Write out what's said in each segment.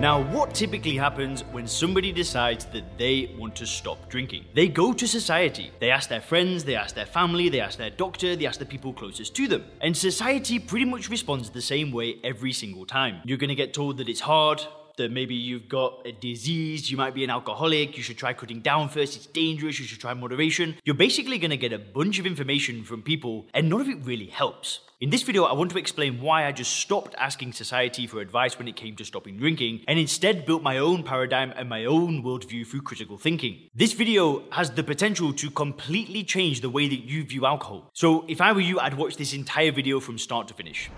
Now, what typically happens when somebody decides that they want to stop drinking? They go to society. They ask their friends, they ask their family, they ask their doctor, they ask the people closest to them. And society pretty much responds the same way every single time. You're gonna get told that it's hard, that maybe you've got a disease, you might be an alcoholic, you should try cutting down first, it's dangerous, you should try moderation. You're basically gonna get a bunch of information from people, and none of it really helps. In this video, I want to explain why I just stopped asking society for advice when it came to stopping drinking and instead built my own paradigm and my own worldview through critical thinking. This video has the potential to completely change the way that you view alcohol. So if I were you, I'd watch this entire video from start to finish.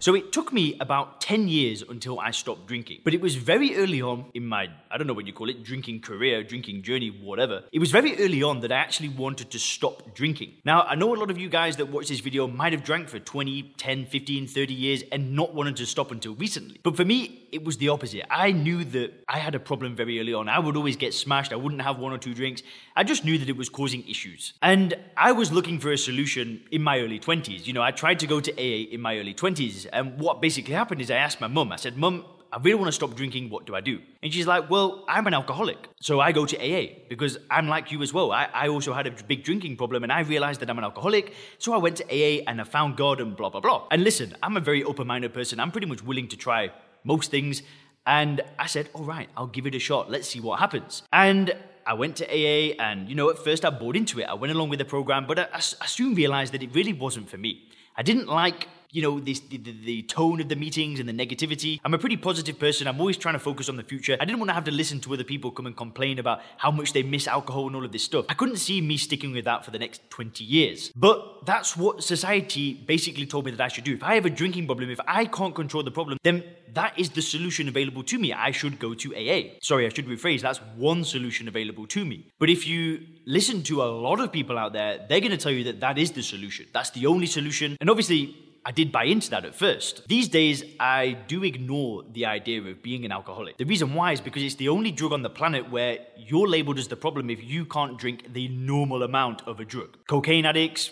So it took me about 10 years until I stopped drinking. But it was very early on in my, I don't know what you call it, drinking career, drinking journey, whatever. It was very early on that I actually wanted to stop drinking. Now, I know a lot of you guys that watch this video might have drank for 20, 10, 15, 30 years and not wanted to stop until recently. But for me, it was the opposite. I knew that I had a problem very early on. I would always get smashed. I wouldn't have one or two drinks. I just knew that it was causing issues. And I was looking for a solution in my early 20s. You know, I tried to go to AA in my early 20s and what basically happened is I asked my mum, I said, Mum, I really want to stop drinking. What do I do? And she's like, Well, I'm an alcoholic. So I go to AA because I'm like you as well. I, I also had a big drinking problem and I realized that I'm an alcoholic. So I went to AA and I found God and blah, blah, blah. And listen, I'm a very open minded person. I'm pretty much willing to try most things. And I said, All right, I'll give it a shot. Let's see what happens. And I went to AA and, you know, at first I bought into it. I went along with the program, but I, I soon realized that it really wasn't for me. I didn't like you know, this, the, the, the, tone of the meetings and the negativity. I'm a pretty positive person. I'm always trying to focus on the future. I didn't want to have to listen to other people come and complain about how much they miss alcohol and all of this stuff. I couldn't see me sticking with that for the next 20 years. But that's what society basically told me that I should do. If I have a drinking problem, if I can't control the problem, then that is the solution available to me. I should go to AA. Sorry, I should rephrase. That's one solution available to me. But if you listen to a lot of people out there, they're going to tell you that that is the solution. That's the only solution. And obviously, I did buy into that at first. These days, I do ignore the idea of being an alcoholic. The reason why is because it's the only drug on the planet where you're labeled as the problem if you can't drink the normal amount of a drug. Cocaine addicts,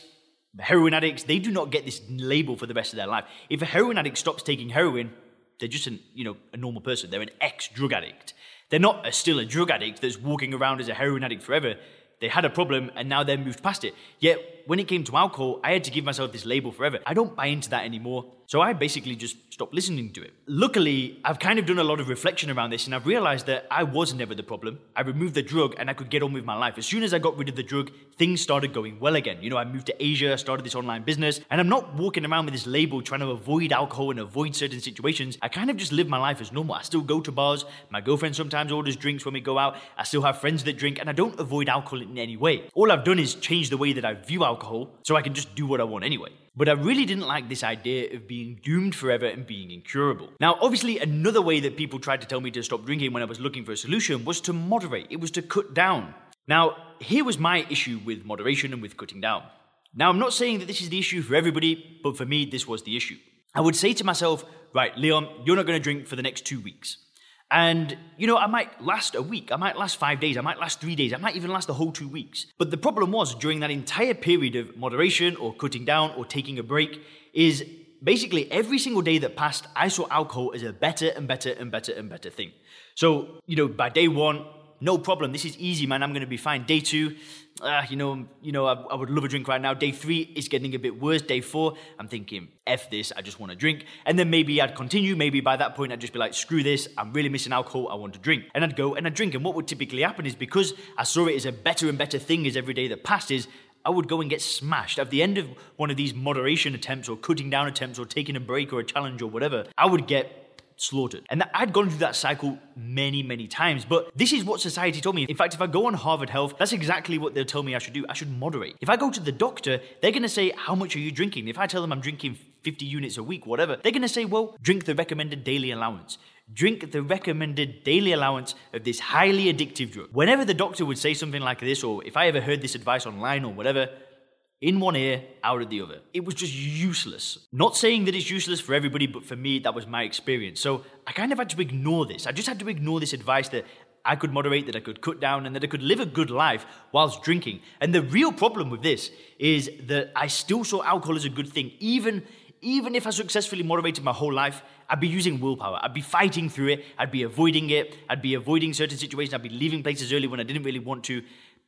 heroin addicts, they do not get this label for the rest of their life. If a heroin addict stops taking heroin, they're just an, you know, a normal person. They're an ex-drug addict. They're not a, still a drug addict that's walking around as a heroin addict forever. They had a problem and now they're moved past it. Yet when it came to alcohol, I had to give myself this label forever. I don't buy into that anymore. So I basically just stopped listening to it. Luckily, I've kind of done a lot of reflection around this and I've realized that I was never the problem. I removed the drug and I could get on with my life. As soon as I got rid of the drug, things started going well again. You know, I moved to Asia, I started this online business, and I'm not walking around with this label trying to avoid alcohol and avoid certain situations. I kind of just live my life as normal. I still go to bars. My girlfriend sometimes orders drinks when we go out. I still have friends that drink and I don't avoid alcohol in any way. All I've done is change the way that I view alcohol so I can just do what I want anyway. But I really didn't like this idea of being doomed forever and being incurable. Now, obviously, another way that people tried to tell me to stop drinking when I was looking for a solution was to moderate, it was to cut down. Now, here was my issue with moderation and with cutting down. Now, I'm not saying that this is the issue for everybody, but for me, this was the issue. I would say to myself, right, Leon, you're not going to drink for the next two weeks. And, you know, I might last a week, I might last five days, I might last three days, I might even last the whole two weeks. But the problem was, during that entire period of moderation or cutting down or taking a break, is basically every single day that passed, I saw alcohol as a better and better and better and better thing. So, you know, by day one, no problem. This is easy, man. I'm going to be fine. Day two, uh, you know, you know, I, I, would love a drink right now. Day three is getting a bit worse. Day four, I'm thinking, F this, I just want to drink. And then maybe I'd continue. Maybe by that point, I'd just be like, screw this, I'm really missing alcohol, I want to drink. And I'd go and I'd drink. And what would typically happen is because I saw it as a better and better thing as every day that passes, I would go and get smashed. At the end of one of these moderation attempts or cutting down attempts or taking a break or a challenge or whatever, I would get slaughtered. And I'd gone through that cycle many, many times. But this is what society told me. In fact, if I go on Harvard Health, that's exactly what they'll tell me I should do. I should moderate. If I go to the doctor, they're going to say, How much are you drinking? If I tell them I'm drinking 50 units a week, whatever, they're going to say, Well, drink the recommended daily allowance. Drink the recommended daily allowance of this highly addictive drug. Whenever the doctor would say something like this, or if I ever heard this advice online or whatever, in one ear, out of the other. It was just useless. Not saying that it's useless for everybody, but for me, that was my experience. So I kind of had to ignore this. I just had to ignore this advice that I could moderate, that I could cut down, and that I could live a good life whilst drinking. And the real problem with this is that I still saw alcohol as a good thing, even even if I successfully moderated my whole life, I'd be using willpower. I'd be fighting through it. I'd be avoiding it. I'd be avoiding certain situations. I'd be leaving places early when I didn't really want to.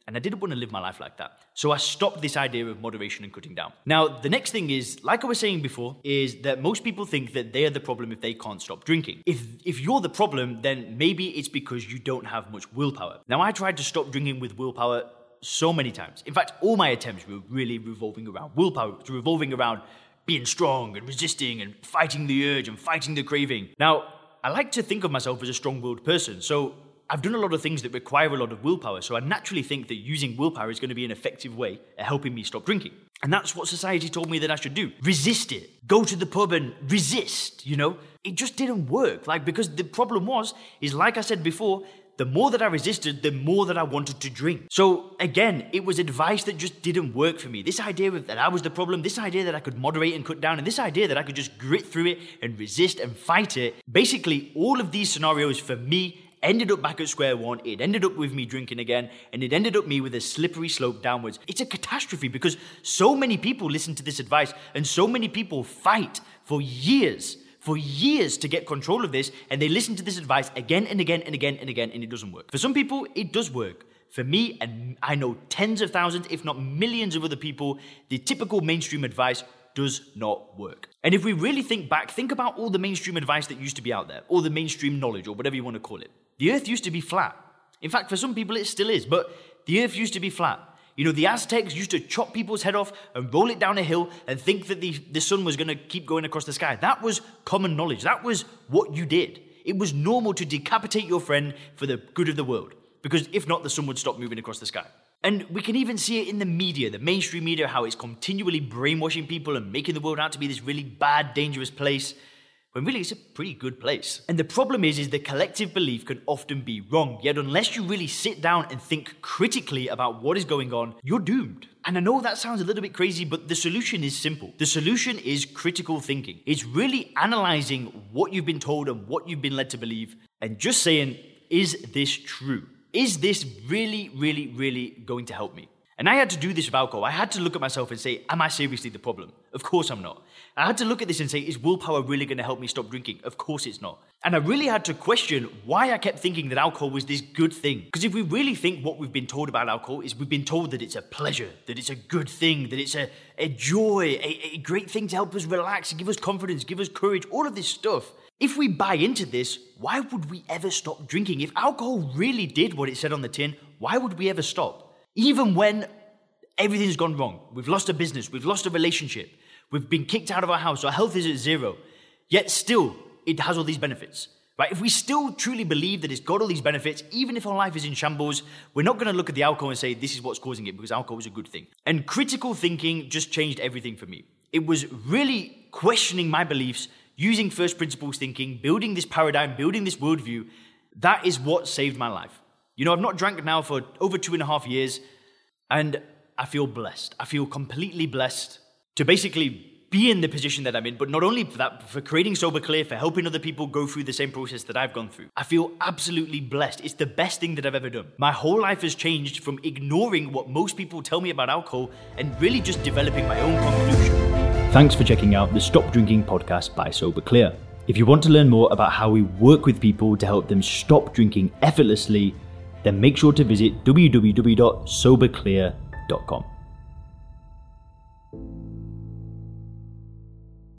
And I didn't want to live my life like that. So I stopped this idea of moderation and cutting down. Now, the next thing is, like I was saying before, is that most people think that they are the problem if they can't stop drinking. If if you're the problem, then maybe it's because you don't have much willpower. Now, I tried to stop drinking with willpower so many times. In fact, all my attempts were really revolving around willpower, revolving around being strong and resisting and fighting the urge and fighting the craving. Now, I like to think of myself as a strong willed person, so I've done a lot of things that require a lot of willpower, so I naturally think that using willpower is going to be an effective way at helping me stop drinking. And that's what society told me that I should do. Resist it. Go to the pub and resist, you know? It just didn't work. Like, because the problem was, is like I said before, the more that I resisted, the more that I wanted to drink. So again, it was advice that just didn't work for me. This idea that I was the problem, this idea that I could moderate and cut down, and this idea that I could just grit through it and resist and fight it. Basically, all of these scenarios for me ended up back at square one. It ended up with me drinking again, and it ended up me with a slippery slope downwards. It's a catastrophe because so many people listen to this advice and so many people fight for years for years to get control of this, and they listen to this advice again and again and again and again, and it doesn't work. For some people, it does work. For me, and I know tens of thousands, if not millions of other people, the typical mainstream advice does not work. And if we really think back, think about all the mainstream advice that used to be out there, all the mainstream knowledge, or whatever you want to call it. The earth used to be flat. In fact, for some people, it still is, but the earth used to be flat. You know, the Aztecs used to chop people's head off and roll it down a hill and think that the, the sun was going to keep going across the sky. That was common knowledge. That was what you did. It was normal to decapitate your friend for the good of the world, because if not, the sun would stop moving across the sky. And we can even see it in the media, the mainstream media, how it's continually brainwashing people and making the world out to be this really bad, dangerous place when really it's a pretty good place. And the problem is, is the collective belief can often be wrong. Yet unless you really sit down and think critically about what is going on, you're doomed. And I know that sounds a little bit crazy, but the solution is simple. The solution is critical thinking. It's really analyzing what you've been told and what you've been led to believe and just saying, is this true? Is this really, really, really going to help me? And I had to do this with alcohol. I had to look at myself and say, Am I seriously the problem? Of course I'm not. I had to look at this and say, Is willpower really going to help me stop drinking? Of course it's not. And I really had to question why I kept thinking that alcohol was this good thing. Because if we really think what we've been told about alcohol is we've been told that it's a pleasure, that it's a good thing, that it's a, a joy, a, a great thing to help us relax, give us confidence, give us courage, all of this stuff. If we buy into this, why would we ever stop drinking? If alcohol really did what it said on the tin, why would we ever stop? Even when everything's gone wrong, we've lost a business, we've lost a relationship, we've been kicked out of our house, our health is at zero, yet still it has all these benefits. Right? If we still truly believe that it's got all these benefits, even if our life is in shambles, we're not going to look at the alcohol and say this is what's causing it because alcohol is a good thing. And critical thinking just changed everything for me. It was really questioning my beliefs, using first principles thinking, building this paradigm, building this worldview. That is what saved my life. You know, I've not drank now for over two and a half years, and I feel blessed. I feel completely blessed to basically be in the position that I'm in, but not only for that, for creating Sober Clear, for helping other people go through the same process that I've gone through. I feel absolutely blessed. It's the best thing that I've ever done. My whole life has changed from ignoring what most people tell me about alcohol and really just developing my own conclusion. Thanks for checking out the Stop Drinking podcast by Sober Clear. If you want to learn more about how we work with people to help them stop drinking effortlessly, then make sure to visit www.soberclear.com.